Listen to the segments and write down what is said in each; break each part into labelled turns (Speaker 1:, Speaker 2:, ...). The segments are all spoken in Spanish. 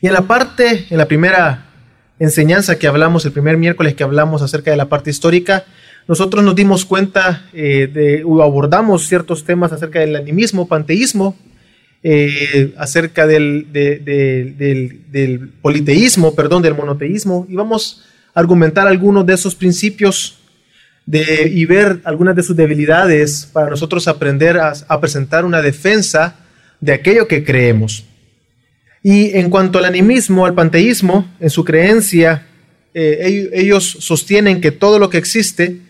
Speaker 1: Y en la parte, en la primera enseñanza que hablamos, el primer miércoles que hablamos acerca de la parte histórica, nosotros nos dimos cuenta eh, de, o abordamos ciertos temas acerca del animismo, panteísmo, eh, acerca del, politeísmo, perdón, del monoteísmo, y vamos a argumentar algunos de esos principios y ver algunas de sus debilidades para nosotros aprender a, presentar una defensa de aquello que creemos. Y en cuanto al animismo, al panteísmo, en su creencia, eh, ellos sostienen que todo lo que existe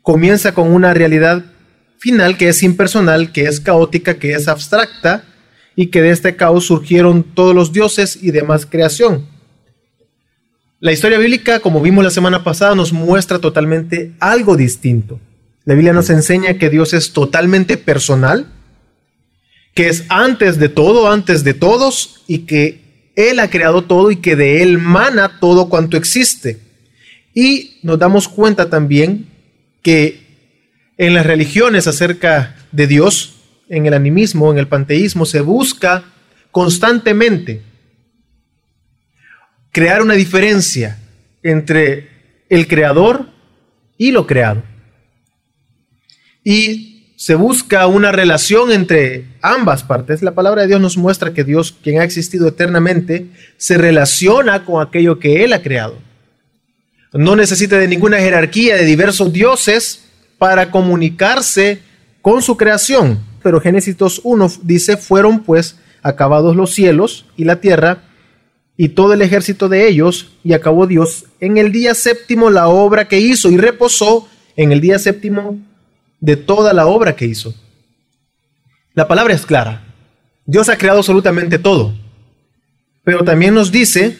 Speaker 1: comienza con una realidad final que es impersonal, que es caótica, que es abstracta, y que de este caos surgieron todos los dioses y demás creación. La historia bíblica, como vimos la semana pasada, nos muestra totalmente algo distinto. La Biblia nos enseña que Dios es totalmente personal, que es antes de todo, antes de todos, y que Él ha creado todo y que de Él mana todo cuanto existe. Y nos damos cuenta también que en las religiones acerca de Dios, en el animismo, en el panteísmo, se busca constantemente crear una diferencia entre el creador y lo creado. Y se busca una relación entre ambas partes. La palabra de Dios nos muestra que Dios, quien ha existido eternamente, se relaciona con aquello que Él ha creado. No necesita de ninguna jerarquía de diversos dioses para comunicarse con su creación pero Génesis 2.1 dice, fueron pues acabados los cielos y la tierra y todo el ejército de ellos, y acabó Dios en el día séptimo la obra que hizo y reposó en el día séptimo de toda la obra que hizo. La palabra es clara. Dios ha creado absolutamente todo. Pero también nos dice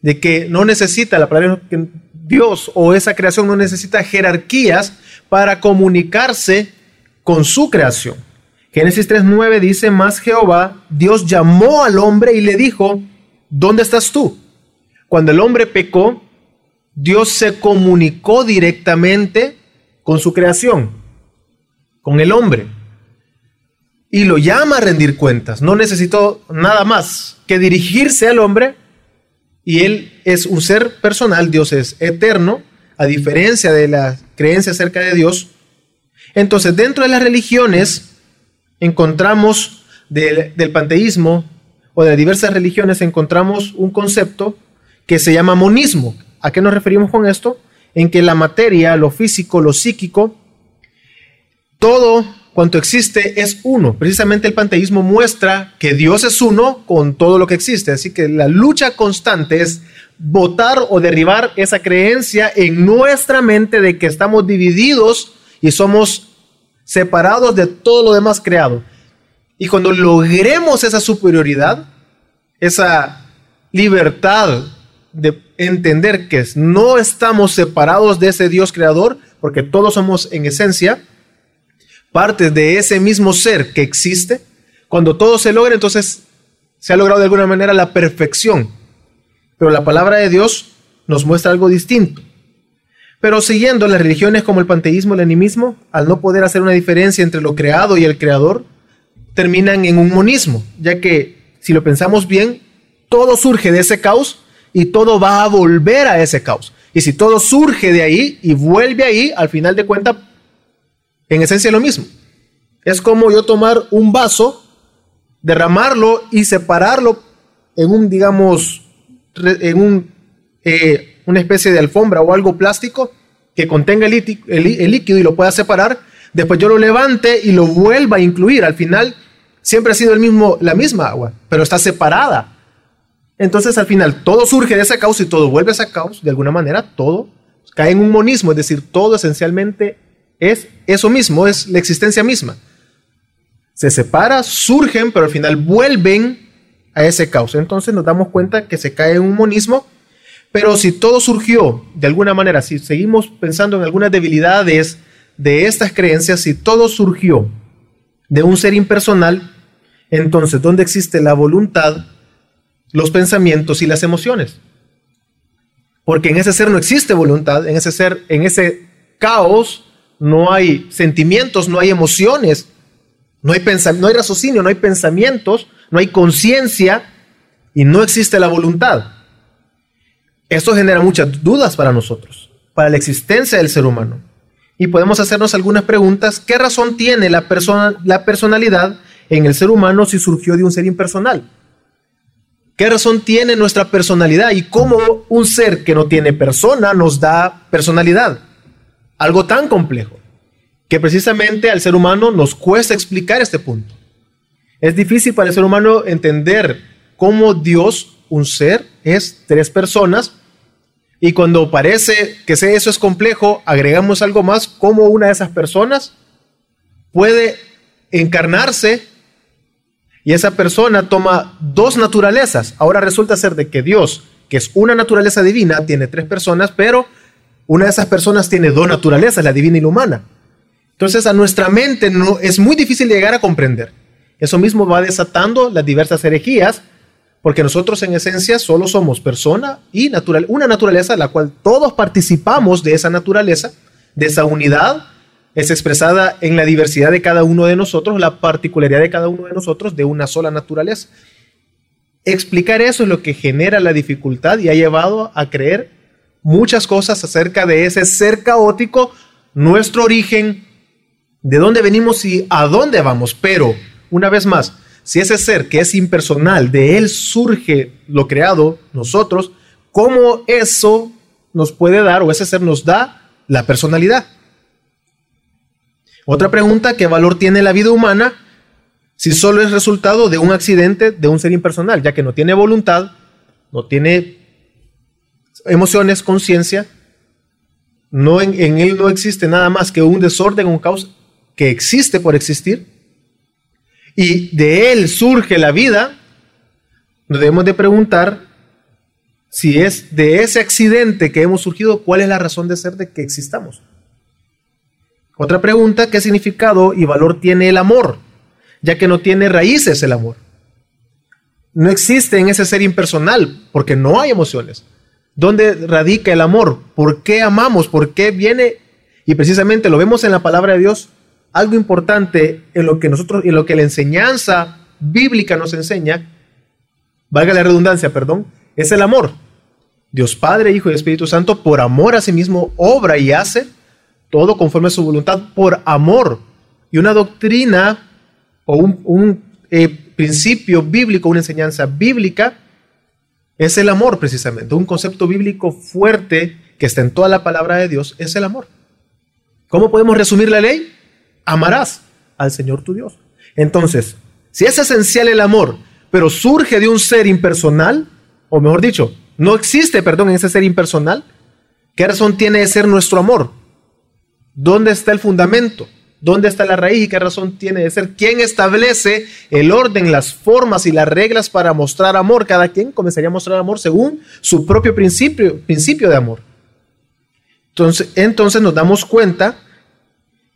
Speaker 1: de que no necesita, la palabra que Dios o esa creación no necesita jerarquías para comunicarse con su creación. Génesis 3.9 dice, más Jehová, Dios llamó al hombre y le dijo, ¿dónde estás tú? Cuando el hombre pecó, Dios se comunicó directamente con su creación, con el hombre, y lo llama a rendir cuentas. No necesitó nada más que dirigirse al hombre, y él es un ser personal, Dios es eterno, a diferencia de la creencia acerca de Dios. Entonces, dentro de las religiones, encontramos del panteísmo o de diversas religiones, encontramos un concepto que se llama monismo. ¿A qué nos referimos con esto? En que la materia, lo físico, lo psíquico, todo cuanto existe es uno. Precisamente el panteísmo muestra que Dios es uno con todo lo que existe. Así que la lucha constante es votar o derribar esa creencia en nuestra mente de que estamos divididos y somos separados de todo lo demás creado. Y cuando logremos esa superioridad, esa libertad de entender que no estamos separados de ese Dios creador, porque todos somos en esencia partes de ese mismo ser que existe, cuando todo se logra, entonces se ha logrado de alguna manera la perfección. Pero la palabra de Dios nos muestra algo distinto. Pero siguiendo las religiones como el panteísmo, el animismo, al no poder hacer una diferencia entre lo creado y el creador, terminan en un monismo, ya que si lo pensamos bien, todo surge de ese caos y todo va a volver a ese caos. Y si todo surge de ahí y vuelve ahí, al final de cuentas, en esencia es lo mismo. Es como yo tomar un vaso, derramarlo y separarlo en un, digamos, en un eh, una especie de alfombra o algo plástico que contenga el, líquido y lo pueda separar, después yo lo levante y lo vuelva a incluir. Al final siempre ha sido el mismo, la misma agua, pero está separada. Entonces al final todo surge de ese caos y todo vuelve a ese caos, de alguna manera todo cae en un monismo, es decir, todo esencialmente es eso mismo, es la existencia misma. Se separa, surgen, pero al final vuelven a ese caos. Entonces nos damos cuenta que se cae en un monismo pero si todo surgió de alguna manera, si seguimos pensando en algunas debilidades de estas creencias, si todo surgió de un ser impersonal, entonces, ¿dónde existe la voluntad, los pensamientos y las emociones? Porque en ese ser no existe voluntad, en ese ser, en ese caos, no hay sentimientos, no hay emociones, no hay, no hay raciocinio, no hay pensamientos, no hay conciencia, y no existe la voluntad. Esto genera muchas dudas para nosotros, para la existencia del ser humano. Y podemos hacernos algunas preguntas. ¿Qué razón tiene la, persona, la personalidad en el ser humano si surgió de un ser impersonal? ¿Qué razón tiene nuestra personalidad y cómo un ser que no tiene persona nos da personalidad? Algo tan complejo que precisamente al ser humano nos cuesta explicar este punto. Es difícil para el ser humano entender cómo Dios, un ser, es tres personas y cuando parece que eso es complejo, agregamos algo más, cómo una de esas personas puede encarnarse y esa persona toma dos naturalezas. Ahora resulta ser de que Dios, que es una naturaleza divina, tiene tres personas, pero una de esas personas tiene dos naturalezas, la divina y la humana. Entonces a nuestra mente no, es muy difícil llegar a comprender. Eso mismo va desatando las diversas herejías, porque nosotros en esencia solo somos persona y una naturaleza la cual todos participamos de esa naturaleza, de esa unidad es expresada en la diversidad de cada uno de nosotros, la particularidad de cada uno de nosotros de una sola naturaleza. Explicar eso es lo que genera la dificultad y ha llevado a creer muchas cosas acerca de ese ser caótico, nuestro origen, de dónde venimos y a dónde vamos. Pero, una vez más, si ese ser que es impersonal, de él surge lo creado, nosotros, ¿cómo eso nos puede dar o ese ser nos da la personalidad? Otra pregunta, ¿qué valor tiene la vida humana si solo es resultado de un accidente de un ser impersonal, ya que no tiene voluntad, no tiene emociones, conciencia, no en, en, él no existe nada más que un desorden, un caos que existe por existir, y de él surge la vida, nos debemos de preguntar si es de ese accidente que hemos surgido, cuál es la razón de ser de que existamos. Otra pregunta, ¿qué significado y valor tiene el amor? Ya que no tiene raíces el amor. No existe en ese ser impersonal porque no hay emociones. ¿Dónde radica el amor? ¿Por qué amamos? ¿Por qué viene? Y precisamente lo vemos en la palabra de Dios, algo importante en lo que nosotros, en lo que la enseñanza bíblica nos enseña, valga la redundancia, perdón, es el amor. Dios Padre, Hijo y Espíritu Santo, por amor a sí mismo, obra y hace todo conforme a su voluntad por amor. Y una doctrina o un, eh, principio bíblico, una enseñanza bíblica, es el amor precisamente. Un concepto bíblico fuerte que está en toda la palabra de Dios es el amor. ¿Cómo podemos resumir la ley? Amarás al Señor tu Dios. Entonces, si es esencial el amor, pero surge de un ser impersonal, o mejor dicho, no existe, perdón, en ese ser impersonal, ¿qué razón tiene de ser nuestro amor? ¿Dónde está el fundamento? ¿Dónde está la raíz y qué razón tiene de ser? ¿Quién establece el orden, las formas y las reglas para mostrar amor? Cada quien comenzaría a mostrar amor según su propio principio, principio de amor. Entonces, entonces nos damos cuenta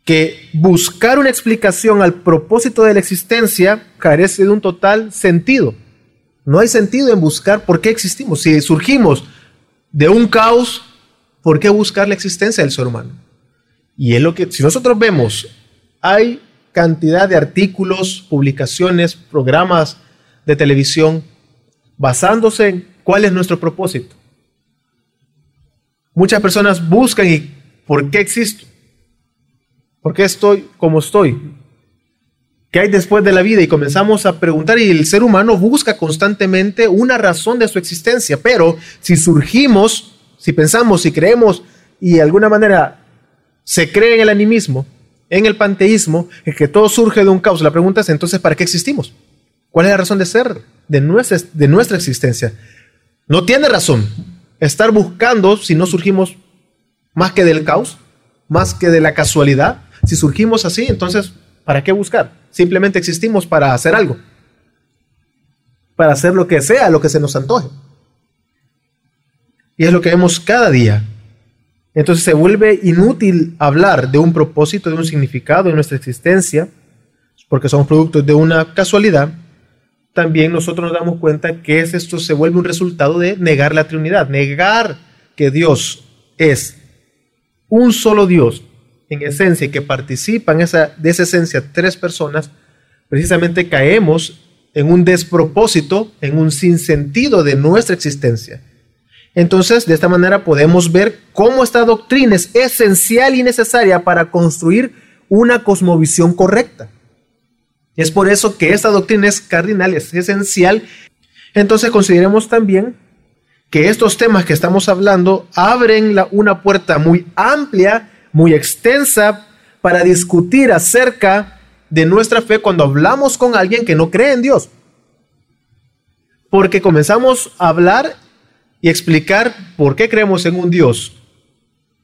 Speaker 1: que buscar una explicación al propósito de la existencia carece de un total sentido. No hay sentido en buscar por qué existimos. Si surgimos de un caos, ¿por qué buscar la existencia del ser humano? Y es lo que, si nosotros vemos, hay cantidad de artículos, publicaciones, programas de televisión basándose en cuál es nuestro propósito. Muchas personas buscan y ¿por qué existo? ¿Por qué estoy como estoy? ¿Qué hay después de la vida? Y comenzamos a preguntar y el ser humano busca constantemente una razón de su existencia, pero si surgimos, si pensamos, si creemos y de alguna manera se cree en el animismo, en el panteísmo, es que todo surge de un caos. La pregunta es entonces, ¿para qué existimos? ¿Cuál es la razón de ser de nuestra, de nuestra existencia? No tiene razón estar buscando si no surgimos más que del caos, más que de la casualidad. Si surgimos así, entonces, ¿para qué buscar? Simplemente existimos para hacer algo, para hacer lo que sea, lo que se nos antoje. Y es lo que vemos cada día entonces se vuelve inútil hablar de un propósito, de un significado en nuestra existencia, porque somos productos de una casualidad. También nosotros nos damos cuenta que esto se vuelve un resultado de negar la Trinidad, negar que Dios es un solo Dios en esencia y que participan esa, de esa esencia tres personas, precisamente caemos en un despropósito, en un sinsentido de nuestra existencia. Entonces, de esta manera podemos ver cómo esta doctrina es esencial y necesaria para construir una cosmovisión correcta. Es por eso que esta doctrina es cardinal, es esencial. Entonces consideremos también que estos temas que estamos hablando abren una puerta muy amplia, muy extensa, para discutir acerca de nuestra fe cuando hablamos con alguien que no cree en Dios. Porque comenzamos a hablar y explicar por qué creemos en un Dios,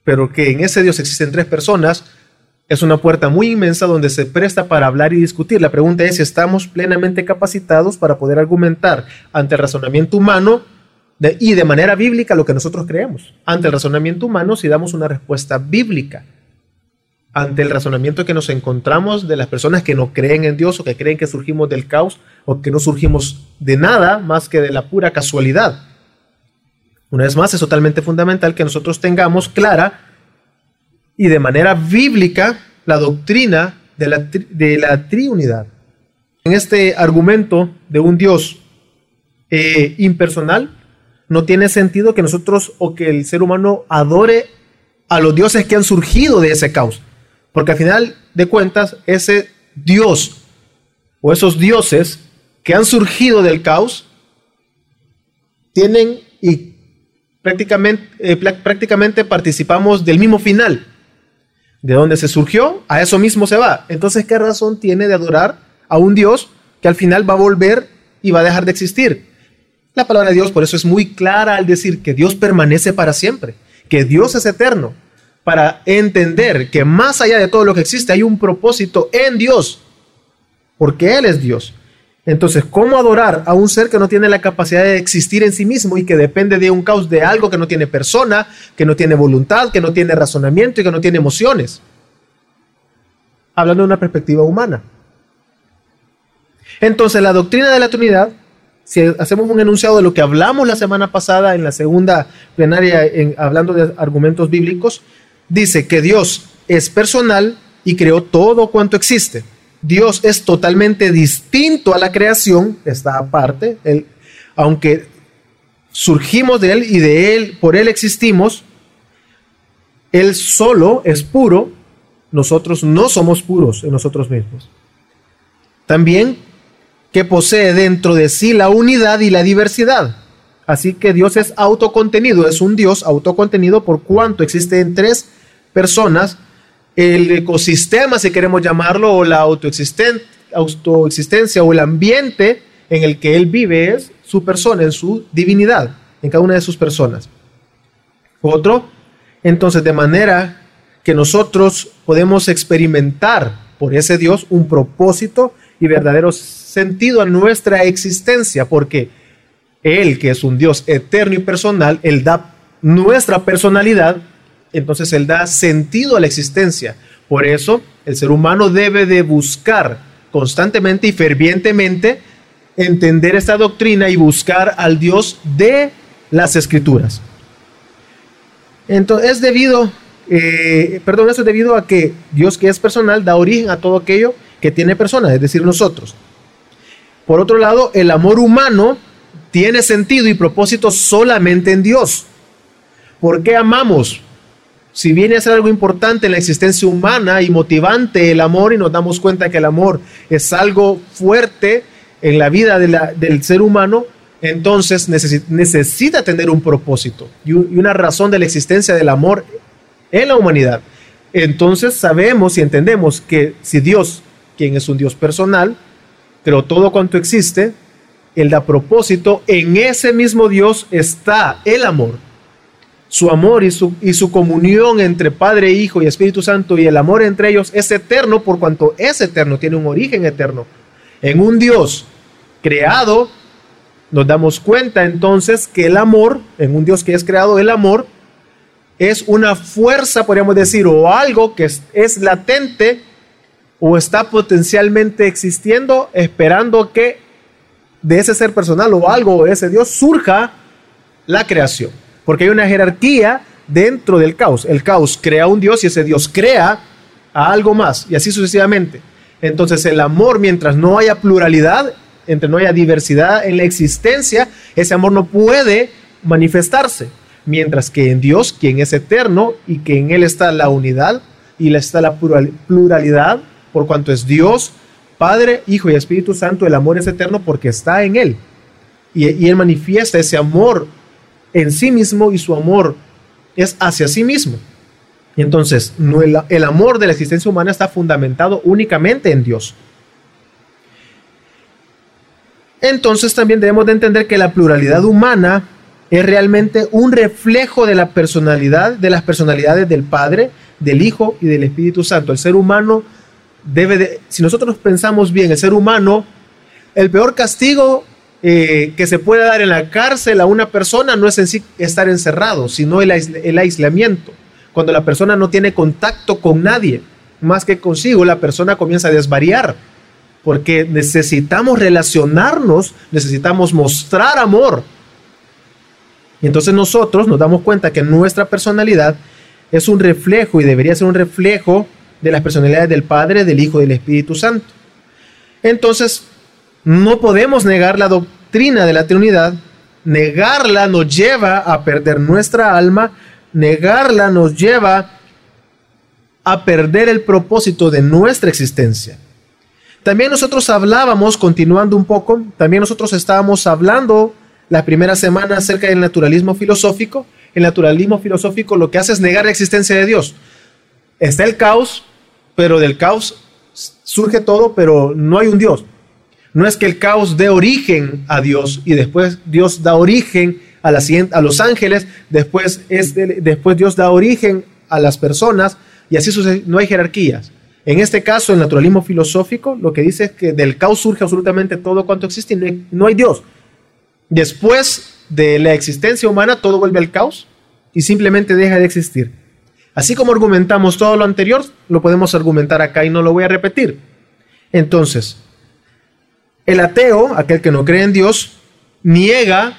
Speaker 1: pero que en ese Dios existen tres personas, es una puerta muy inmensa donde se presta para hablar y discutir. La pregunta es si estamos plenamente capacitados para poder argumentar ante el razonamiento humano y de manera bíblica lo que nosotros creemos. Ante el razonamiento humano si damos una respuesta bíblica. Ante el razonamiento que nos encontramos de las personas que no creen en Dios o que creen que surgimos del caos o que no surgimos de nada más que de la pura casualidad. Una vez más, es totalmente fundamental que nosotros tengamos clara y de manera bíblica la doctrina de la, de la triunidad. En este argumento de un Dios eh, impersonal, no tiene sentido que nosotros o que el ser humano adore a los dioses que han surgido de ese caos. Porque al final de cuentas, ese Dios o esos dioses que han surgido del caos tienen y prácticamente, eh, prácticamente participamos del mismo final. De donde se surgió, a eso mismo se va. Entonces, ¿qué razón tiene de adorar a un Dios que al final va a volver y va a dejar de existir? La palabra de Dios por eso es muy clara al decir que Dios permanece para siempre, que Dios es eterno, para entender que más allá de todo lo que existe hay un propósito en Dios, porque Él es Dios. Entonces, ¿cómo adorar a un ser que no tiene la capacidad de existir en sí mismo y que depende de un caos de algo que no tiene persona, que no tiene voluntad, que no tiene razonamiento y que no tiene emociones? Hablando de una perspectiva humana. Entonces, la doctrina de la Trinidad, si hacemos un enunciado de lo que hablamos la semana pasada en la segunda plenaria, en, hablando de argumentos bíblicos, dice que Dios es personal y creó todo cuanto existe. Dios es totalmente distinto a la creación, está aparte, aunque surgimos de Él y de Él, por Él existimos, Él solo es puro, nosotros no somos puros en nosotros mismos. También que posee dentro de sí la unidad y la diversidad. Así que Dios es autocontenido, es un Dios autocontenido por cuanto existen tres personas el ecosistema, si queremos llamarlo, o la autoexistencia o el ambiente en el que él vive es su persona, en su divinidad, en cada una de sus personas. Otro, entonces, de manera que nosotros podemos experimentar por ese Dios un propósito y verdadero sentido a nuestra existencia, porque Él, que es un Dios eterno y personal, Él da nuestra personalidad entonces Él da sentido a la existencia. Por eso el ser humano debe de buscar constantemente y fervientemente entender esta doctrina y buscar al Dios de las escrituras. Entonces es debido, eh, perdón, eso es debido a que Dios que es personal da origen a todo aquello que tiene persona, es decir, nosotros. Por otro lado, el amor humano tiene sentido y propósito solamente en Dios. ¿Por qué amamos? Si viene a ser algo importante en la existencia humana y motivante el amor y nos damos cuenta que el amor es algo fuerte en la vida del ser humano, entonces necesita tener un propósito y una razón de la existencia del amor en la humanidad. Entonces sabemos y entendemos que si Dios, quien es un Dios personal, creó todo cuanto existe, Él da propósito, en ese mismo Dios está el amor su amor y su, y su comunión entre Padre, Hijo y Espíritu Santo y el amor entre ellos es eterno por cuanto es eterno, tiene un origen eterno. En un Dios creado, nos damos cuenta entonces que el amor, en un Dios que es creado, el amor es una fuerza, podríamos decir, o algo que es, es latente o está potencialmente existiendo, esperando que de ese ser personal o algo, ese Dios, surja la creación porque hay una jerarquía dentro del caos. El caos crea un Dios y ese Dios crea a algo más y así sucesivamente. Entonces el amor, mientras no haya pluralidad, entre no haya diversidad en la existencia, ese amor no puede manifestarse. Mientras que en Dios, quien es eterno y que en Él está la unidad y está la pluralidad, por cuanto es Dios, Padre, Hijo y Espíritu Santo, el amor es eterno porque está en Él. Y, Él manifiesta ese amor en sí mismo y su amor es hacia sí mismo. Y entonces, el, amor de la existencia humana está fundamentado únicamente en Dios. Entonces también debemos de entender que la pluralidad humana es realmente un reflejo de la personalidad, de las personalidades del Padre, del Hijo y del Espíritu Santo. El ser humano debe de, si nosotros pensamos bien, el ser humano, el peor castigo eh, que se puede dar en la cárcel a una persona no es estar encerrado, sino el, el aislamiento. Cuando la persona no tiene contacto con nadie, más que consigo, la persona comienza a desvariar, porque necesitamos relacionarnos, necesitamos mostrar amor, y entonces nosotros nos damos cuenta que nuestra personalidad es un reflejo y debería ser un reflejo de las personalidades del Padre, del Hijo y del Espíritu Santo. Entonces, no podemos negar la doctrina de la Trinidad. Negarla nos lleva a perder nuestra alma. Negarla nos lleva a perder el propósito de nuestra existencia. También nosotros hablábamos, continuando un poco, también nosotros estábamos hablando la primera semana acerca del naturalismo filosófico. El naturalismo filosófico lo que hace es negar la existencia de Dios. Está el caos, pero del caos surge todo, pero no hay un Dios. No es que el caos dé origen a Dios y después Dios da origen a, los ángeles, después, es después Dios da origen a las personas y así sucede, no hay jerarquías. En este caso, el naturalismo filosófico lo que dice es que del caos surge absolutamente todo cuanto existe y no hay Dios. Después de la existencia humana, todo vuelve al caos y simplemente deja de existir. Así como argumentamos todo lo anterior, lo podemos argumentar acá y no lo voy a repetir. Entonces, el ateo, aquel que no cree en Dios, niega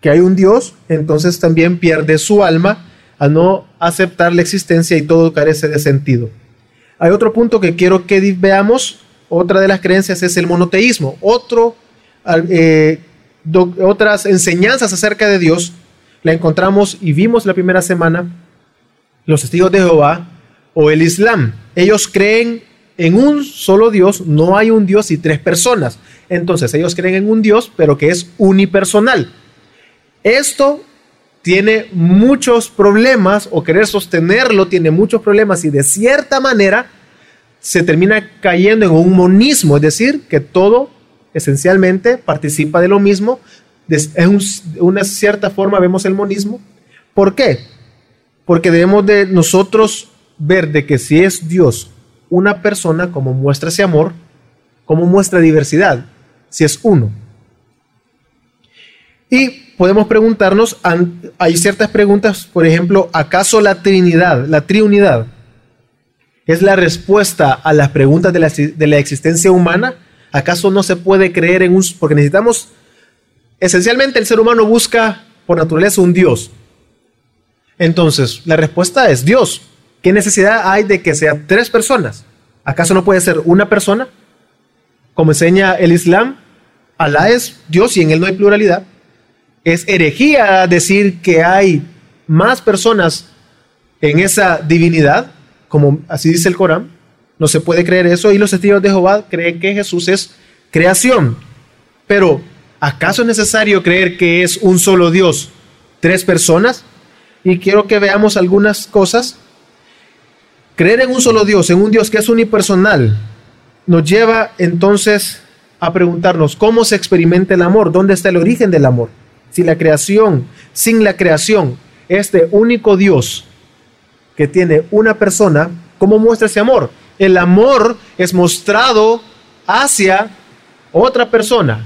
Speaker 1: que hay un Dios, entonces también pierde su alma al no aceptar la existencia y todo carece de sentido. Hay otro punto que quiero que veamos, otra de las creencias es el monoteísmo, otro eh, otras enseñanzas acerca de Dios, la encontramos y vimos la primera semana, los testigos de Jehová o el Islam. Ellos creen en un solo Dios, no hay un Dios y tres personas. Entonces ellos creen en un Dios, pero que es unipersonal. Esto tiene muchos problemas, o querer sostenerlo tiene muchos problemas, y de cierta manera se termina cayendo en un monismo, es decir, que todo esencialmente participa de lo mismo. En una cierta forma vemos el monismo. ¿Por qué? Porque debemos de nosotros ver de que si es Dios una persona, como muestra ese amor, como muestra diversidad, si es uno. Y podemos preguntarnos, hay ciertas preguntas, por ejemplo, ¿acaso la Trinidad, la Triunidad, es la respuesta a las preguntas de la, de la existencia humana? ¿Acaso no se puede creer en un... porque necesitamos... Esencialmente el ser humano busca por naturaleza un Dios. Entonces, la respuesta es Dios. ¿Qué necesidad hay de que sea tres personas? ¿Acaso no puede ser una persona? Como enseña el Islam, Alá es Dios y en él no hay pluralidad. Es herejía decir que hay más personas en esa divinidad, como así dice el Corán. No se puede creer eso y los testigos de Jehová creen que Jesús es creación. Pero, ¿acaso es necesario creer que es un solo Dios, tres personas? Y quiero que veamos algunas cosas. Creer en un solo Dios, en un Dios que es unipersonal, nos lleva entonces a preguntarnos cómo se experimenta el amor, dónde está el origen del amor. Si la creación, sin la creación, este único Dios que tiene una persona, ¿cómo muestra ese amor? el amor es mostrado hacia otra persona.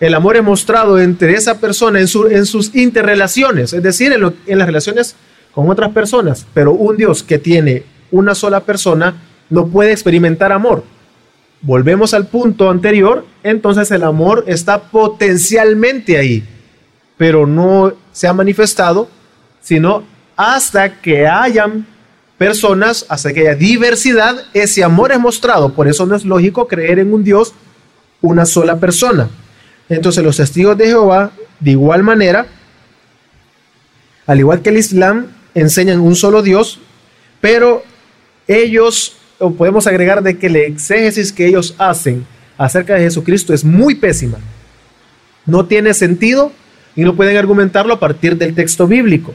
Speaker 1: El amor es mostrado entre esa persona en, sus interrelaciones, es decir, en, en las relaciones con otras personas. Pero un Dios que tiene una sola persona no puede experimentar amor. Volvemos al punto anterior, entonces el amor está potencialmente ahí, pero no se ha manifestado, sino hasta que hayan personas, hasta que haya diversidad, ese amor es mostrado. Por eso no es lógico creer en un Dios una sola persona. Entonces los testigos de Jehová, de igual manera, al igual que el Islam, enseñan un solo Dios, pero ellos, o podemos agregar de que la exégesis que ellos hacen acerca de Jesucristo es muy pésima. No tiene sentido y no pueden argumentarlo a partir del texto bíblico.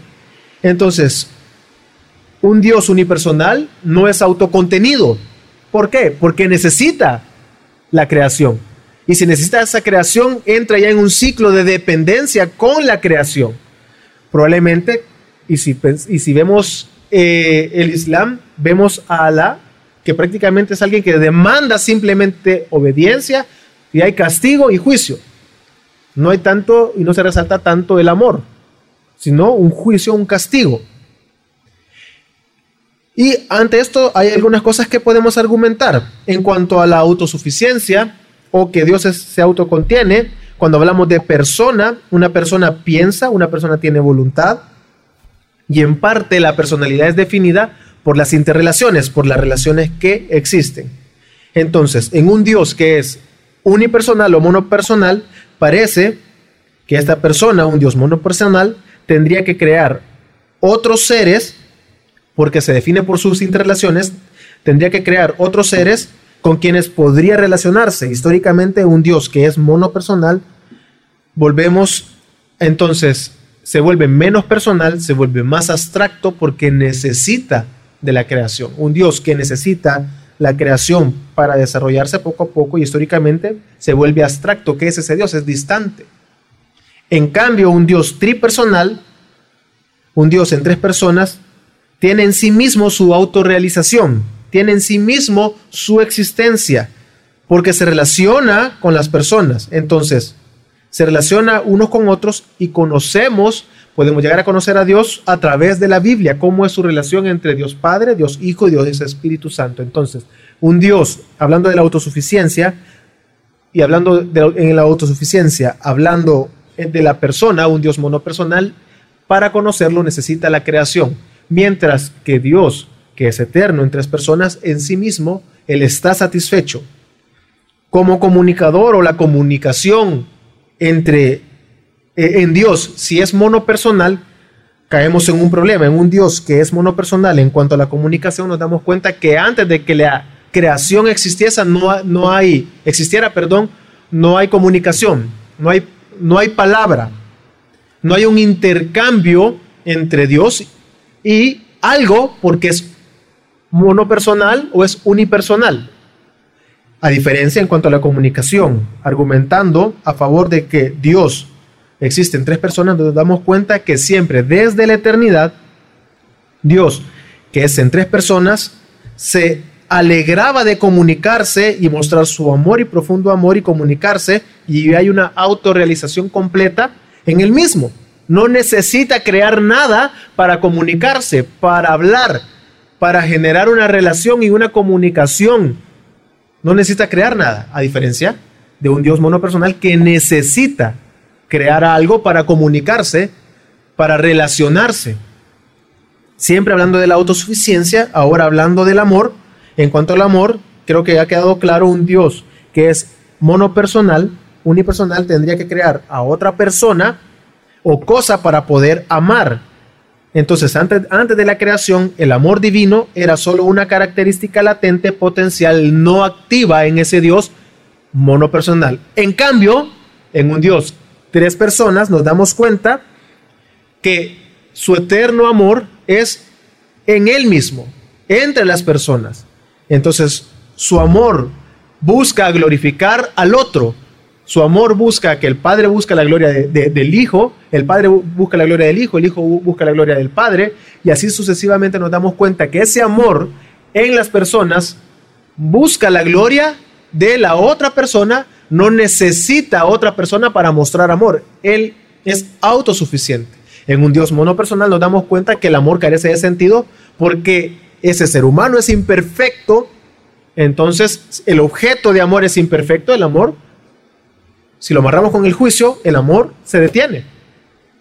Speaker 1: Entonces, un Dios unipersonal no es autocontenido. ¿Por qué? Porque necesita la creación. Y si necesita esa creación, entra ya en un ciclo de dependencia con la creación. Probablemente, y si, y si vemos eh, el Islam, vemos a Alá, que prácticamente es alguien que demanda simplemente obediencia y hay castigo y juicio. No hay tanto y no se resalta tanto el amor, sino un juicio, un castigo. Y ante esto hay algunas cosas que podemos argumentar en cuanto a la autosuficiencia o que Dios se autocontiene. Cuando hablamos de persona, una persona piensa, una persona tiene voluntad y en parte la personalidad es definida por las interrelaciones, por las relaciones que existen. Entonces, en un Dios que es unipersonal o monopersonal, parece que esta persona, un Dios monopersonal, tendría que crear otros seres, porque se define por sus interrelaciones, tendría que crear otros seres con quienes podría relacionarse. Históricamente, un Dios que es monopersonal, volvemos entonces, se vuelve menos personal, se vuelve más abstracto porque necesita de la creación. Un Dios que necesita la creación para desarrollarse poco a poco y históricamente se vuelve abstracto. ¿Qué es ese Dios? Es distante. En cambio, un Dios tripersonal, un Dios en tres personas, tiene en sí mismo su autorrealización, tiene en sí mismo su existencia, porque se relaciona con las personas. Entonces, se relaciona unos con otros y conocemos, podemos llegar a conocer a Dios a través de la Biblia, cómo es su relación entre Dios Padre, Dios Hijo y Dios Espíritu Santo. Entonces, un Dios, hablando de la autosuficiencia, y hablando de, en la autosuficiencia, hablando de la persona, un Dios monopersonal, para conocerlo necesita la creación, mientras que Dios, que es eterno en tres personas, en sí mismo, Él está satisfecho. Como comunicador o la comunicación entre eh, en Dios, si es monopersonal, caemos en un problema. En un Dios que es monopersonal en cuanto a la comunicación, nos damos cuenta que antes de que la creación existiese, no, no hay, existiera, perdón, no hay comunicación, no hay no hay palabra, no hay un intercambio entre Dios y algo porque es monopersonal o es unipersonal. A diferencia en cuanto a la comunicación, argumentando a favor de que Dios existe en tres personas, nos damos cuenta que siempre desde la eternidad, Dios, que es en tres personas, se alegraba de comunicarse y mostrar su amor y profundo amor y comunicarse y hay una autorrealización completa en el mismo. No necesita crear nada para comunicarse, para hablar, para generar una relación y una comunicación. No necesita crear nada, a diferencia de un Dios monopersonal que necesita crear algo para comunicarse, para relacionarse. Siempre hablando de la autosuficiencia, ahora hablando del amor, en cuanto al amor, creo que ha quedado claro un Dios que es monopersonal, unipersonal, tendría que crear a otra persona o cosa para poder amar. Entonces, antes, antes de la creación, el amor divino era solo una característica latente, potencial, no activa en ese Dios monopersonal. En cambio, en un Dios tres personas, nos damos cuenta que su eterno amor es en Él mismo, entre las personas. Entonces, su amor busca glorificar al otro. Su amor busca que el Padre busca la gloria del Hijo, el Padre busca la gloria del Hijo, el Hijo busca la gloria del Padre, y así sucesivamente nos damos cuenta que ese amor en las personas busca la gloria de la otra persona, no necesita otra persona para mostrar amor. Él es autosuficiente. En un Dios monopersonal nos damos cuenta que el amor carece de sentido porque ese ser humano es imperfecto, entonces el objeto de amor es imperfecto, el amor, si lo amarramos con el juicio, el amor se detiene.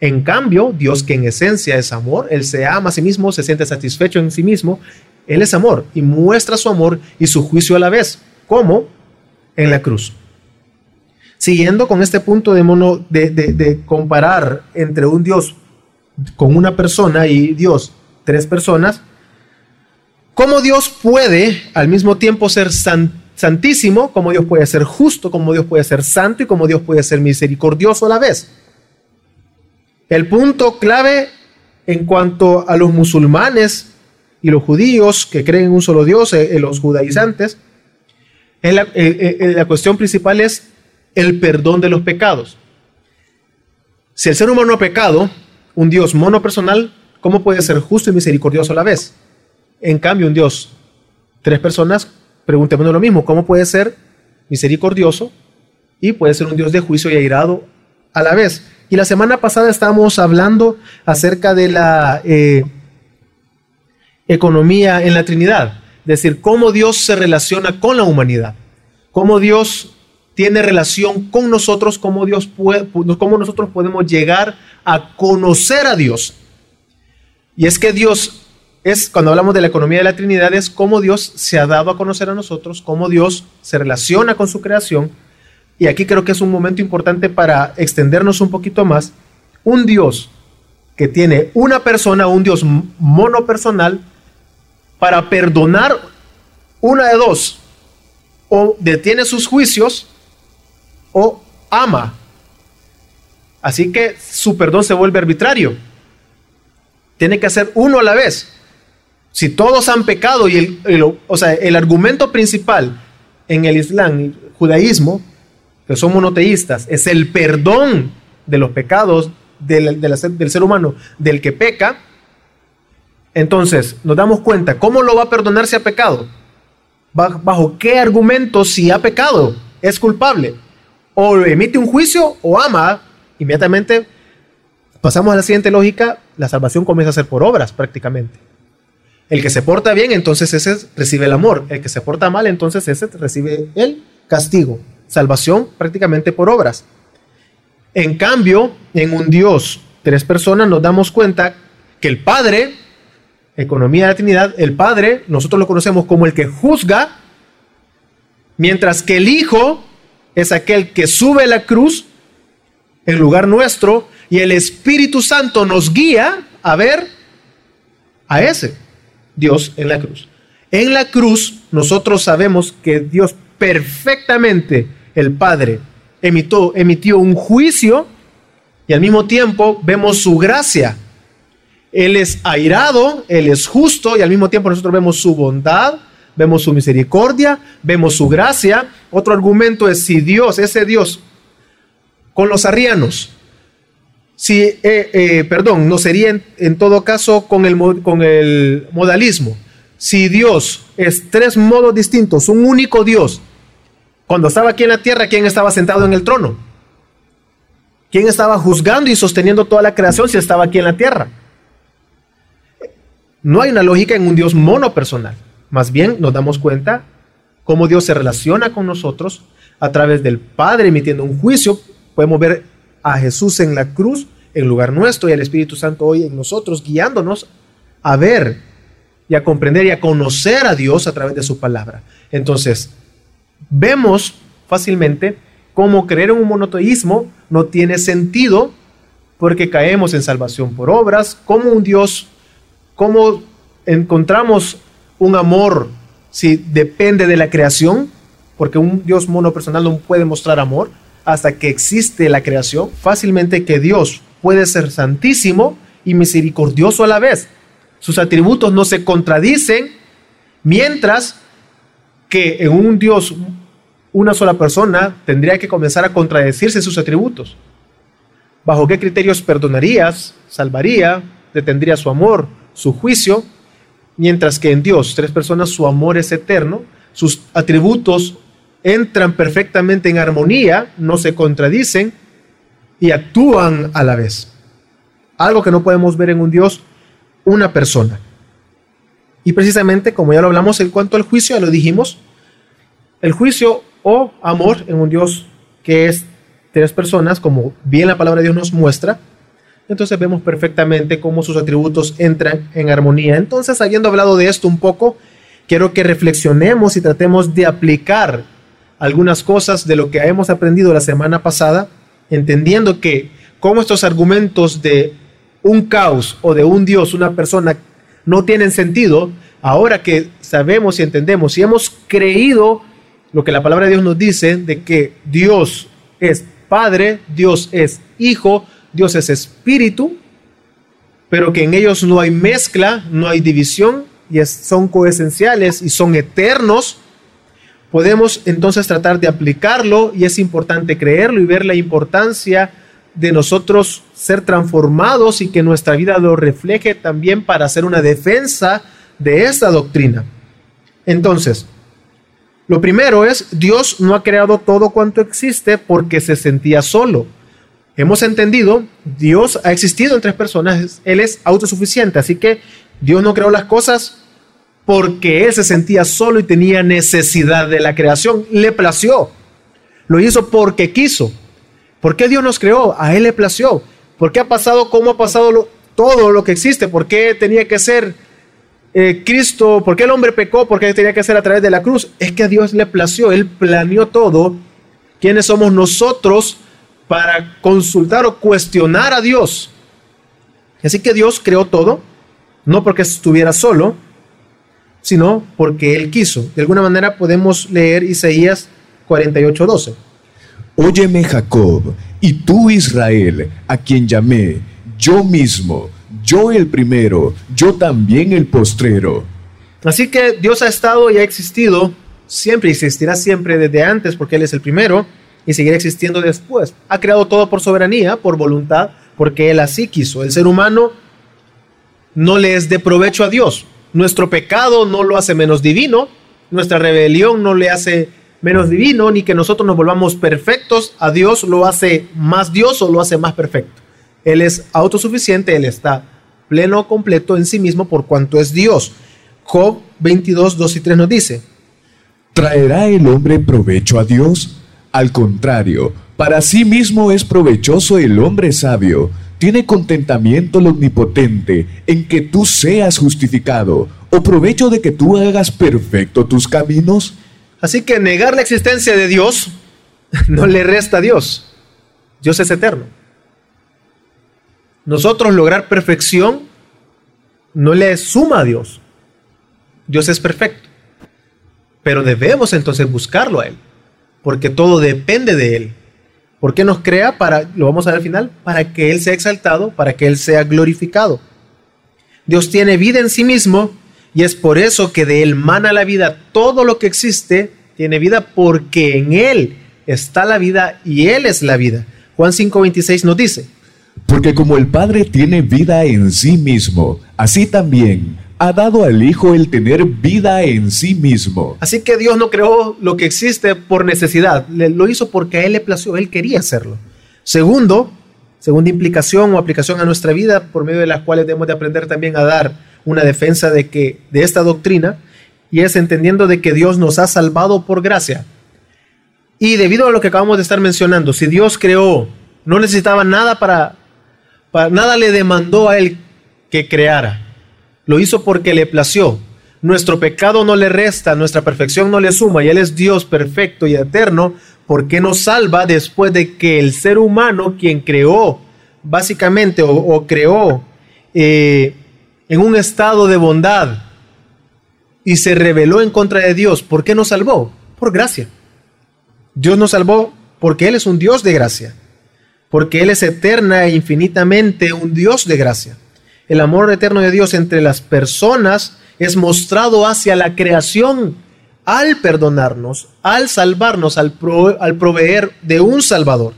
Speaker 1: En cambio, Dios que en esencia es amor, Él se ama a sí mismo, se siente satisfecho en sí mismo, Él es amor y muestra su amor y su juicio a la vez, como en la cruz. Siguiendo con este punto de, mono, de, de comparar entre un Dios con una persona y Dios, tres personas, ¿cómo Dios puede al mismo tiempo ser santísimo, cómo Dios puede ser justo, cómo Dios puede ser santo y cómo Dios puede ser misericordioso a la vez? El punto clave en cuanto a los musulmanes y los judíos que creen en un solo Dios, eh, los judaizantes, eh, eh, la cuestión principal es el perdón de los pecados. Si el ser humano ha pecado, un Dios monopersonal, ¿cómo puede ser justo y misericordioso a la vez? En cambio, un Dios, tres personas, preguntémonos lo mismo, ¿cómo puede ser misericordioso y puede ser un Dios de juicio y airado a la vez? Y la semana pasada estábamos hablando acerca de la eh, economía en la Trinidad, es decir, cómo Dios se relaciona con la humanidad, cómo Dios tiene relación con nosotros, cómo, Dios cómo nosotros podemos llegar a conocer a Dios. Y es que Dios es, cuando hablamos de la economía de la Trinidad, es cómo Dios se ha dado a conocer a nosotros, cómo Dios se relaciona con su creación. Y aquí creo que es un momento importante para extendernos un poquito más. Un Dios que tiene una persona, un Dios monopersonal, para perdonar una de dos, o detiene sus juicios o ama. Así que su perdón se vuelve arbitrario. Tiene que hacer uno a la vez. Si todos han pecado y el, o sea, el argumento principal en el Islam y judaísmo, que son monoteístas, es el perdón de los pecados del, del ser humano, del que peca, entonces nos damos cuenta, ¿cómo lo va a perdonar si ha pecado? ¿Bajo qué argumento si ha pecado? Es culpable o emite un juicio o ama, inmediatamente pasamos a la siguiente lógica, la salvación comienza a ser por obras prácticamente. El que se porta bien, entonces ese recibe el amor. El que se porta mal, entonces ese recibe el castigo. Salvación prácticamente por obras. En cambio, en un Dios, tres personas, nos damos cuenta que el Padre, economía de la Trinidad, el Padre, nosotros lo conocemos como el que juzga, mientras que el Hijo es aquel que sube la cruz en lugar nuestro y el Espíritu Santo nos guía a ver a ese Dios en la cruz. En la cruz nosotros sabemos que Dios perfectamente, el Padre, emitió, emitió un juicio y al mismo tiempo vemos su gracia. Él es airado, Él es justo y al mismo tiempo nosotros vemos su bondad, vemos su misericordia, vemos su gracia. Otro argumento es si Dios, ese Dios, con los arrianos, si, eh, eh, perdón, no sería en, todo caso con el, con el modalismo. Si Dios es tres modos distintos, un único Dios, cuando estaba aquí en la tierra, ¿quién estaba sentado en el trono? ¿Quién estaba juzgando y sosteniendo toda la creación si estaba aquí en la tierra? No hay una lógica en un Dios monopersonal. Más bien nos damos cuenta cómo Dios se relaciona con nosotros a través del Padre emitiendo un juicio. Podemos ver a Jesús en la cruz en lugar nuestro y al Espíritu Santo hoy en nosotros guiándonos a ver y a comprender y a conocer a Dios a través de su palabra. Entonces, vemos fácilmente cómo creer en un monoteísmo no tiene sentido porque caemos en salvación por obras, como un Dios, cómo encontramos un amor si depende de la creación, porque un Dios monopersonal no puede mostrar amor hasta que existe la creación, fácilmente que Dios puede ser santísimo y misericordioso a la vez. Sus atributos no se contradicen, mientras que en un Dios, una sola persona, tendría que comenzar a contradecirse sus atributos. ¿Bajo qué criterios perdonarías, salvaría, detendría su amor, su juicio? Mientras que en Dios, tres personas, su amor es eterno, sus atributos entran perfectamente en armonía, no se contradicen y actúan a la vez. Algo que no podemos ver en un Dios, una persona. Y precisamente, como ya lo hablamos en cuanto al juicio, ya lo dijimos, el juicio o amor en un Dios que es tres personas, como bien la palabra de Dios nos muestra, entonces vemos perfectamente cómo sus atributos entran en armonía. Entonces, habiendo hablado de esto un poco, quiero que reflexionemos y tratemos de aplicar algunas cosas de lo que hemos aprendido la semana pasada, entendiendo que como estos argumentos de un caos o de un Dios, una persona, no tienen sentido, ahora que sabemos y entendemos y hemos creído lo que la palabra de Dios nos dice, de que Dios es Padre, Dios es Hijo, Dios es Espíritu, pero que en ellos no hay mezcla, no hay división, y son coesenciales y son eternos, podemos entonces tratar de aplicarlo y es importante creerlo y ver la importancia de nosotros ser transformados y que nuestra vida lo refleje también para hacer una defensa de esta doctrina. Entonces, lo primero es, Dios no ha creado todo cuanto existe porque se sentía solo. Hemos entendido, Dios ha existido en tres personas, Él es autosuficiente, así que Dios no creó las cosas porque Él se sentía solo y tenía necesidad de la creación, le plació. Lo hizo porque quiso. ¿Por qué Dios nos creó? A Él le plació. ¿Por qué ha pasado como ha pasado todo lo que existe? ¿Por qué tenía que ser eh, Cristo? ¿Por qué el hombre pecó? ¿Por qué tenía que ser a través de la cruz? Es que a Dios le plació. Él planeó todo. ¿Quiénes somos nosotros para consultar o cuestionar a Dios? Así que Dios creó todo, no porque estuviera solo, sino porque Él quiso. De alguna manera podemos leer Isaías 48:12.
Speaker 2: Óyeme Jacob, y tú Israel, a quien llamé, yo mismo, yo el primero, yo también el postrero.
Speaker 1: Así que Dios ha estado y ha existido siempre y existirá siempre desde antes porque Él es el primero y seguirá existiendo después. Ha creado todo por soberanía, por voluntad, porque Él así quiso. El ser humano no le es de provecho a Dios. Nuestro pecado no lo hace menos divino, nuestra rebelión no le hace menos divino, ni que nosotros nos volvamos perfectos. A Dios lo hace más Dios o lo hace más perfecto. Él es autosuficiente, Él está pleno, completo en sí mismo por cuanto es Dios. Job 22, 2 y 3 nos dice,
Speaker 2: ¿traerá el hombre provecho a Dios? Al contrario, para sí mismo es provechoso el hombre sabio. Tiene contentamiento el omnipotente en que tú seas justificado, o provecho de que tú hagas perfecto tus caminos.
Speaker 1: Así que negar la existencia de Dios no le resta a Dios. Dios es eterno. Nosotros lograr perfección no le suma a Dios. Dios es perfecto. Pero debemos entonces buscarlo a Él, porque todo depende de Él. ¿Por qué nos crea? Para, lo vamos a ver al final, para que Él sea exaltado, para que Él sea glorificado. Dios tiene vida en sí mismo y es por eso que de Él mana la vida. Todo lo que existe tiene vida porque en Él está la vida y Él es la vida. Juan 5:26 nos dice.
Speaker 2: Porque como el Padre tiene vida en sí mismo, así también ha dado al Hijo el tener vida en sí mismo.
Speaker 1: Así que Dios no creó lo que existe por necesidad, lo hizo porque a Él le plació, Él quería hacerlo. Segundo, segunda implicación o aplicación a nuestra vida, por medio de las cuales debemos de aprender también a dar una defensa de, que, de esta doctrina y es entendiendo de que Dios nos ha salvado por gracia. Y debido a lo que acabamos de estar mencionando, si Dios creó, no necesitaba nada para, para nada le demandó a él que creara. Lo hizo porque le plació. Nuestro pecado no le resta, nuestra perfección no le suma y Él es Dios perfecto y eterno. ¿Por qué nos salva después de que el ser humano, quien creó básicamente o, creó eh, en un estado de bondad y se rebeló en contra de Dios, ¿por qué nos salvó? Por gracia. Dios nos salvó porque Él es un Dios de gracia, porque Él es eterna e infinitamente un Dios de gracia. El amor eterno de Dios entre las personas es mostrado hacia la creación al perdonarnos, al salvarnos, al, proveer de un Salvador.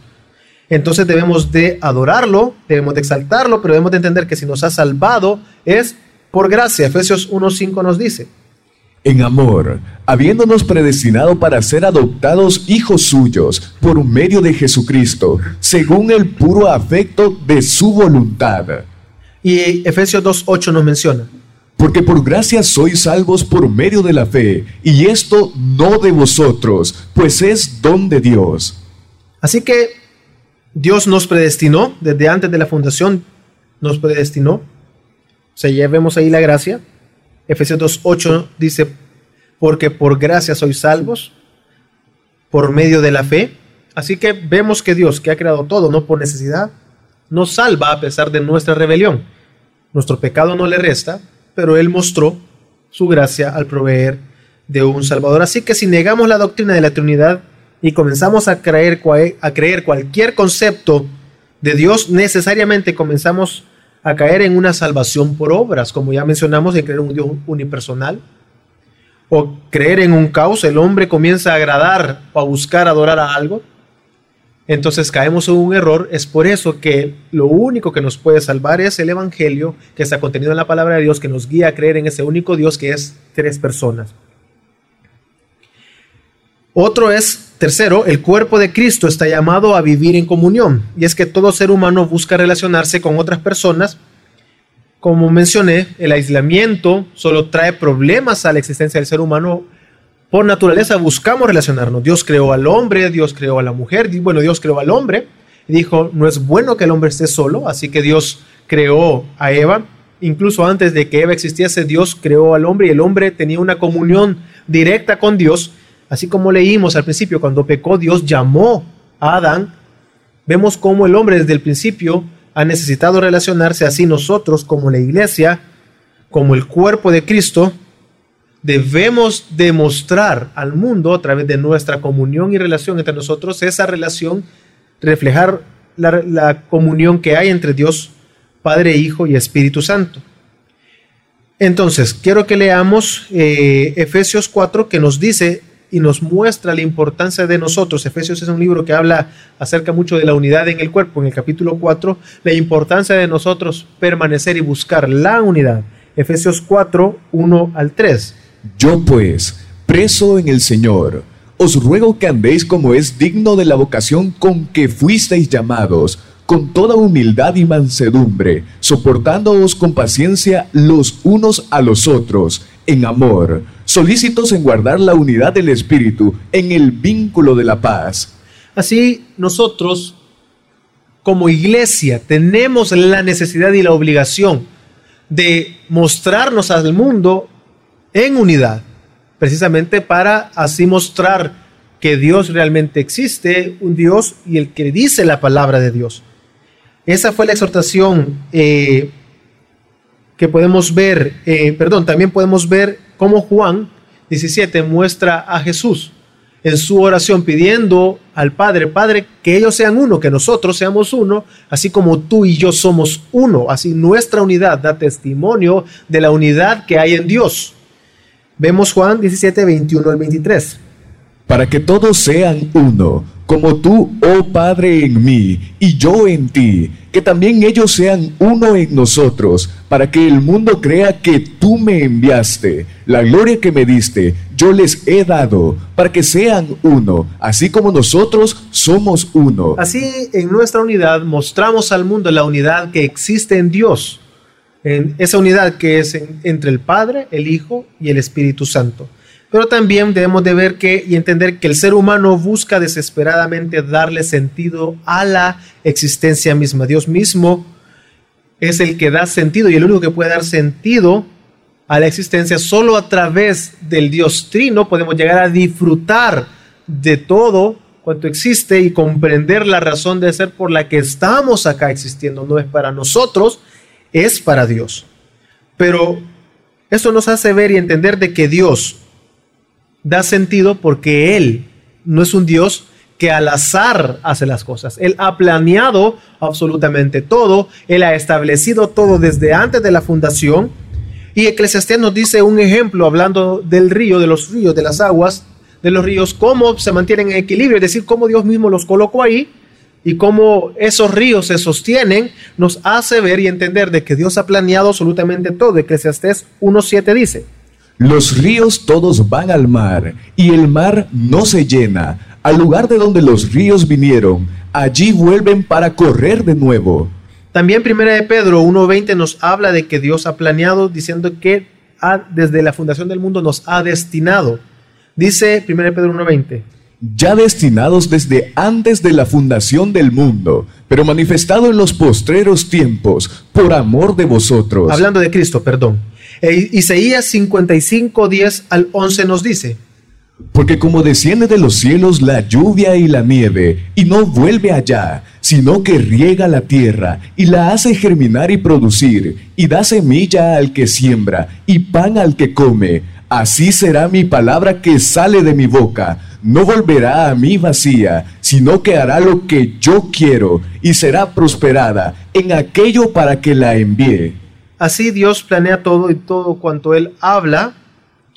Speaker 1: Entonces debemos de adorarlo, debemos de exaltarlo, pero debemos de entender que si nos ha salvado es por gracia. Efesios 1.5 nos dice.
Speaker 2: En amor, habiéndonos predestinado para ser adoptados hijos suyos por medio de Jesucristo, según el puro afecto de su voluntad.
Speaker 1: Y Efesios 2.8 nos menciona.
Speaker 2: Porque por gracia sois salvos por medio de la fe, y esto no de vosotros, pues es don de Dios.
Speaker 1: Así que Dios nos predestinó desde antes de la fundación, nos predestinó. O sea, ya vemos ahí la gracia. Efesios 2.8 dice, porque por gracia sois salvos. por medio de la fe. Así que vemos que Dios, que ha creado todo, no por necesidad, nos salva a pesar de nuestra rebelión. Nuestro pecado no le resta, pero Él mostró su gracia al proveer de un Salvador. Así que si negamos la doctrina de la Trinidad y comenzamos a creer, a creer cualquier concepto de Dios, necesariamente comenzamos a caer en una salvación por obras, como ya mencionamos, en creer en un Dios unipersonal, o creer en un caos, el hombre comienza a agradar o a buscar adorar a algo, entonces caemos en un error. Es por eso que lo único que nos puede salvar es el Evangelio que está contenido en la palabra de Dios, que nos guía a creer en ese único Dios que es tres personas. Otro es, tercero, el cuerpo de Cristo está llamado a vivir en comunión. Y es que todo ser humano busca relacionarse con otras personas. Como mencioné, el aislamiento solo trae problemas a la existencia del ser humano por naturaleza buscamos relacionarnos. Dios creó al hombre, Dios creó a la mujer, bueno, Dios creó al hombre y dijo, no es bueno que el hombre esté solo, así que Dios creó a Eva. Incluso antes de que Eva existiese, Dios creó al hombre y el hombre tenía una comunión directa con Dios. Así como leímos al principio, cuando pecó, Dios llamó a Adán. Vemos cómo el hombre desde el principio ha necesitado relacionarse así nosotros como la iglesia, como el cuerpo de Cristo, debemos demostrar al mundo a través de nuestra comunión y relación entre nosotros esa relación, reflejar la, comunión que hay entre Dios, Padre, Hijo y Espíritu Santo. Entonces, quiero que leamos eh, Efesios 4 que nos dice y nos muestra la importancia de nosotros. Efesios es un libro que habla acerca mucho de la unidad en el cuerpo. En el capítulo 4, la importancia de nosotros permanecer y buscar la unidad. Efesios 4, 1 al 3.
Speaker 2: Yo pues, preso en el Señor, os ruego que andéis como es digno de la vocación con que fuisteis llamados, con toda humildad y mansedumbre, soportándoos con paciencia los unos a los otros, en amor, solícitos en guardar la unidad del Espíritu, en el vínculo de la paz.
Speaker 1: Así nosotros, como iglesia, tenemos la necesidad y la obligación de mostrarnos al mundo en unidad, precisamente para así mostrar que Dios realmente existe, un Dios y el que dice la palabra de Dios. Esa fue la exhortación eh, que podemos ver, eh, perdón, también podemos ver cómo Juan 17 muestra a Jesús en su oración pidiendo al Padre, Padre, que ellos sean uno, que nosotros seamos uno, así como tú y yo somos uno. Así nuestra unidad da testimonio de la unidad que hay en Dios. Vemos Juan 17, 21 al 23.
Speaker 2: Para que todos sean uno, como tú, oh Padre, en mí y yo en ti, que también ellos sean uno en nosotros, para que el mundo crea que tú me enviaste. La gloria que me diste, yo les he dado, para que sean uno, así como nosotros somos uno.
Speaker 1: Así, en nuestra unidad, mostramos al mundo la unidad que existe en Dios en esa unidad que es entre el Padre, el Hijo y el Espíritu Santo. Pero también debemos de ver que y entender que el ser humano busca desesperadamente darle sentido a la existencia misma. Dios mismo es el que da sentido y el único que puede dar sentido a la existencia. Solo a través del Dios Trino podemos llegar a disfrutar de todo cuanto existe y comprender la razón de ser por la que estamos acá existiendo. No es para nosotros, es para Dios. Pero eso nos hace ver y entender de que Dios da sentido porque Él no es un Dios que al azar hace las cosas. Él ha planeado absolutamente todo, Él ha establecido todo desde antes de la fundación. Y Eclesiastés nos dice un ejemplo hablando del río, de los ríos, de las aguas, de los ríos, cómo se mantienen en equilibrio, es decir, cómo Dios mismo los colocó ahí y cómo esos ríos se sostienen, nos hace ver y entender de que Dios ha planeado absolutamente todo. Eclesiastés 1.7 dice,
Speaker 2: Los ríos todos van al mar, y el mar no se llena. Al lugar de donde los ríos vinieron, allí vuelven para correr de nuevo.
Speaker 1: También Primera de Pedro 1.20 nos habla de que Dios ha planeado, diciendo que desde la fundación del mundo nos ha destinado. Dice Primera de Pedro 1.20
Speaker 2: ya destinados desde antes de la fundación del mundo, pero manifestado en los postreros tiempos, por amor de vosotros.
Speaker 1: Hablando de Cristo, perdón. E Isaías 55, 10 al 11 nos dice,
Speaker 2: Porque como desciende de los cielos la lluvia y la nieve, y no vuelve allá, sino que riega la tierra, y la hace germinar y producir, y da semilla al que siembra, y pan al que come, así será mi palabra que sale de mi boca. No volverá a mí vacía, sino que hará lo que yo quiero, y será prosperada en aquello para que la envíe.
Speaker 1: Así Dios planea todo y todo cuanto Él habla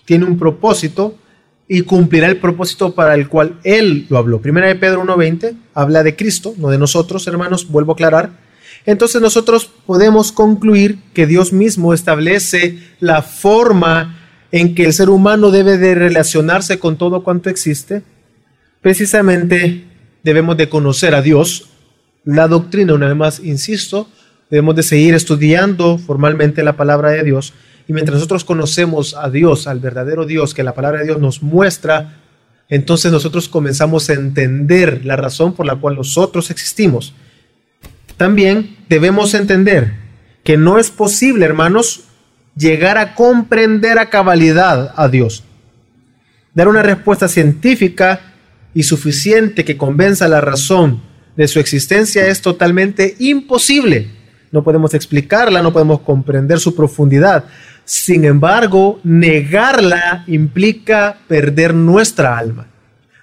Speaker 1: tiene un propósito y cumplirá el propósito para el cual Él lo habló. Primera de Pedro 1.20 habla de Cristo, no de nosotros, hermanos, vuelvo a aclarar. Entonces nosotros podemos concluir que Dios mismo establece la forma en que el ser humano debe de relacionarse con todo cuanto existe. Precisamente debemos de conocer a Dios. La doctrina, una vez más, insisto, debemos de seguir estudiando formalmente la palabra de Dios y mientras nosotros conocemos a Dios, al verdadero Dios, que la palabra de Dios nos muestra, entonces nosotros comenzamos a entender la razón por la cual nosotros existimos. También debemos entender que no es posible, hermanos, llegar a comprender a cabalidad a Dios. Dar una respuesta científica y suficiente que convenza la razón de su existencia es totalmente imposible. No podemos explicarla, no podemos comprender su profundidad. Sin embargo, negarla implica perder nuestra alma.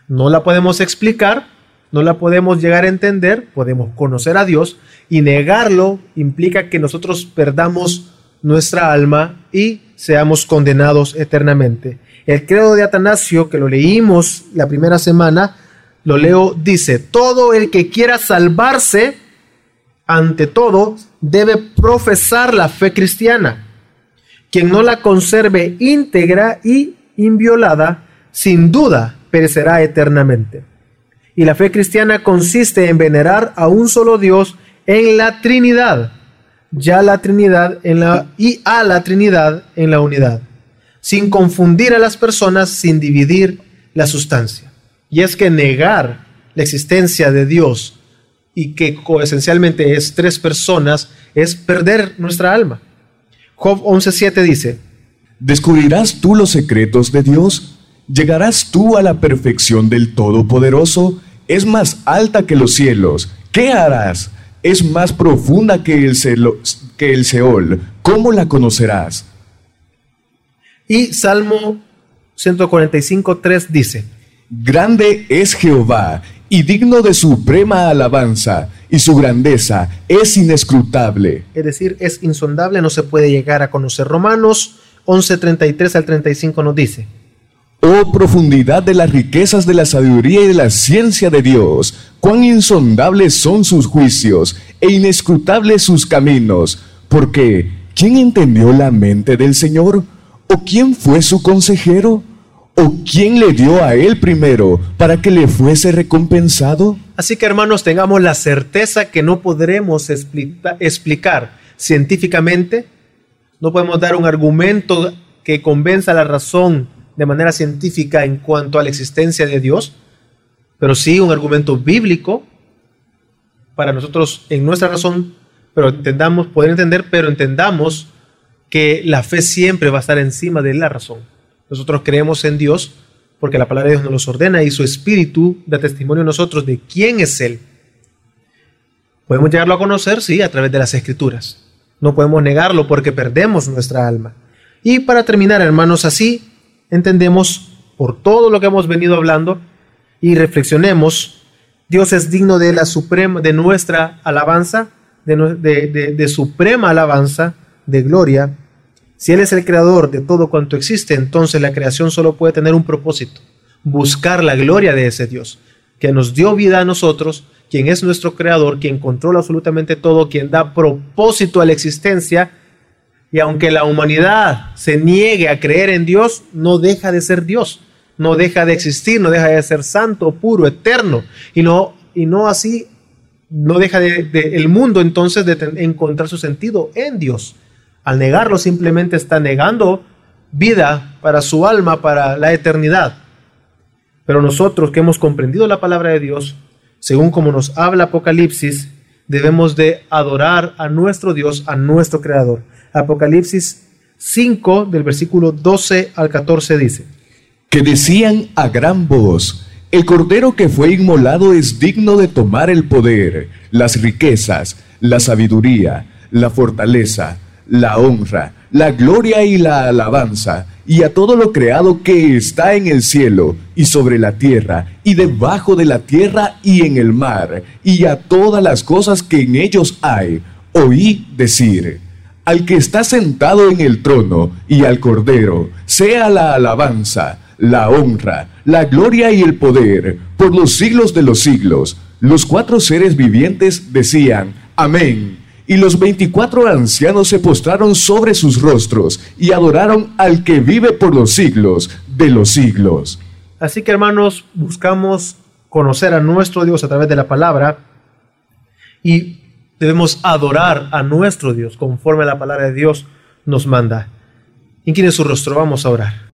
Speaker 1: No la podemos explicar, no la podemos llegar a entender, podemos conocer a Dios y negarlo implica que nosotros perdamos nuestra alma y seamos condenados eternamente. El credo de Atanasio, que lo leímos la primera semana, lo leo, dice, todo el que quiera salvarse, ante todo, debe profesar la fe cristiana quien no la conserve íntegra y inviolada, sin duda perecerá eternamente. Y la fe cristiana consiste en venerar a un solo Dios en la Trinidad, ya la Trinidad en la y a la Trinidad en la unidad, sin confundir a las personas, sin dividir la sustancia. Y es que negar la existencia de Dios y que coesencialmente es tres personas es perder nuestra alma. Job 11.7 dice,
Speaker 2: ¿Descubrirás tú los secretos de Dios? ¿Llegarás tú a la perfección del Todopoderoso? Es más alta que los cielos. ¿Qué harás? Es más profunda que el, que el Seol. ¿Cómo la conocerás?
Speaker 1: Y Salmo 145.3 dice,
Speaker 2: Grande es Jehová y digno de suprema alabanza, y su grandeza es inescrutable.
Speaker 1: Es decir, es insondable, no se puede llegar a conocer. Romanos 11:33 al 35 nos dice,
Speaker 2: Oh profundidad de las riquezas de la sabiduría y de la ciencia de Dios, cuán insondables son sus juicios e inescrutables sus caminos, porque ¿quién entendió la mente del Señor? ¿O quién fue su consejero? ¿O quién le dio a él primero para que le fuese recompensado?
Speaker 1: Así que hermanos, tengamos la certeza que no podremos explicar científicamente, no podemos dar un argumento que convenza la razón de manera científica en cuanto a la existencia de Dios, pero sí un argumento bíblico para nosotros en nuestra razón, pero entendamos, poder entender, pero entendamos que la fe siempre va a estar encima de la razón. Nosotros creemos en Dios porque la palabra de Dios nos los ordena y su espíritu da testimonio a nosotros de quién es Él. Podemos llegarlo a conocer, sí, a través de las escrituras. No podemos negarlo porque perdemos nuestra alma. Y para terminar, hermanos, así entendemos por todo lo que hemos venido hablando y reflexionemos, Dios es digno de la suprema, de nuestra alabanza, de, de suprema alabanza, de gloria, si Él es el creador de todo cuanto existe, entonces la creación solo puede tener un propósito, buscar la gloria de ese Dios, que nos dio vida a nosotros, quien es nuestro creador, quien controla absolutamente todo, quien da propósito a la existencia, y aunque la humanidad se niegue a creer en Dios, no deja de ser Dios, no deja de existir, no deja de ser santo, puro, eterno, y no, y no así, no deja de, el mundo entonces de encontrar su sentido en Dios. Al negarlo simplemente está negando vida para su alma, para la eternidad. Pero nosotros que hemos comprendido la palabra de Dios, según como nos habla Apocalipsis, debemos de adorar a nuestro Dios, a nuestro Creador. Apocalipsis 5 del versículo 12 al 14 dice,
Speaker 2: que decían a gran voz, el Cordero que fue inmolado es digno de tomar el poder, las riquezas, la sabiduría, la fortaleza, la honra, la gloria y la alabanza, y a todo lo creado que está en el cielo y sobre la tierra y debajo de la tierra y en el mar, y a todas las cosas que en ellos hay, oí decir, al que está sentado en el trono y al Cordero, sea la alabanza, la honra, la gloria y el poder por los siglos de los siglos. Los cuatro seres vivientes decían, Amén. Y los veinticuatro ancianos se postraron sobre sus rostros y adoraron al que vive por los siglos de los siglos.
Speaker 1: Así que hermanos, buscamos conocer a nuestro Dios a través de la palabra y debemos adorar a nuestro Dios conforme a la palabra de Dios nos manda. Incline su rostro, vamos a orar.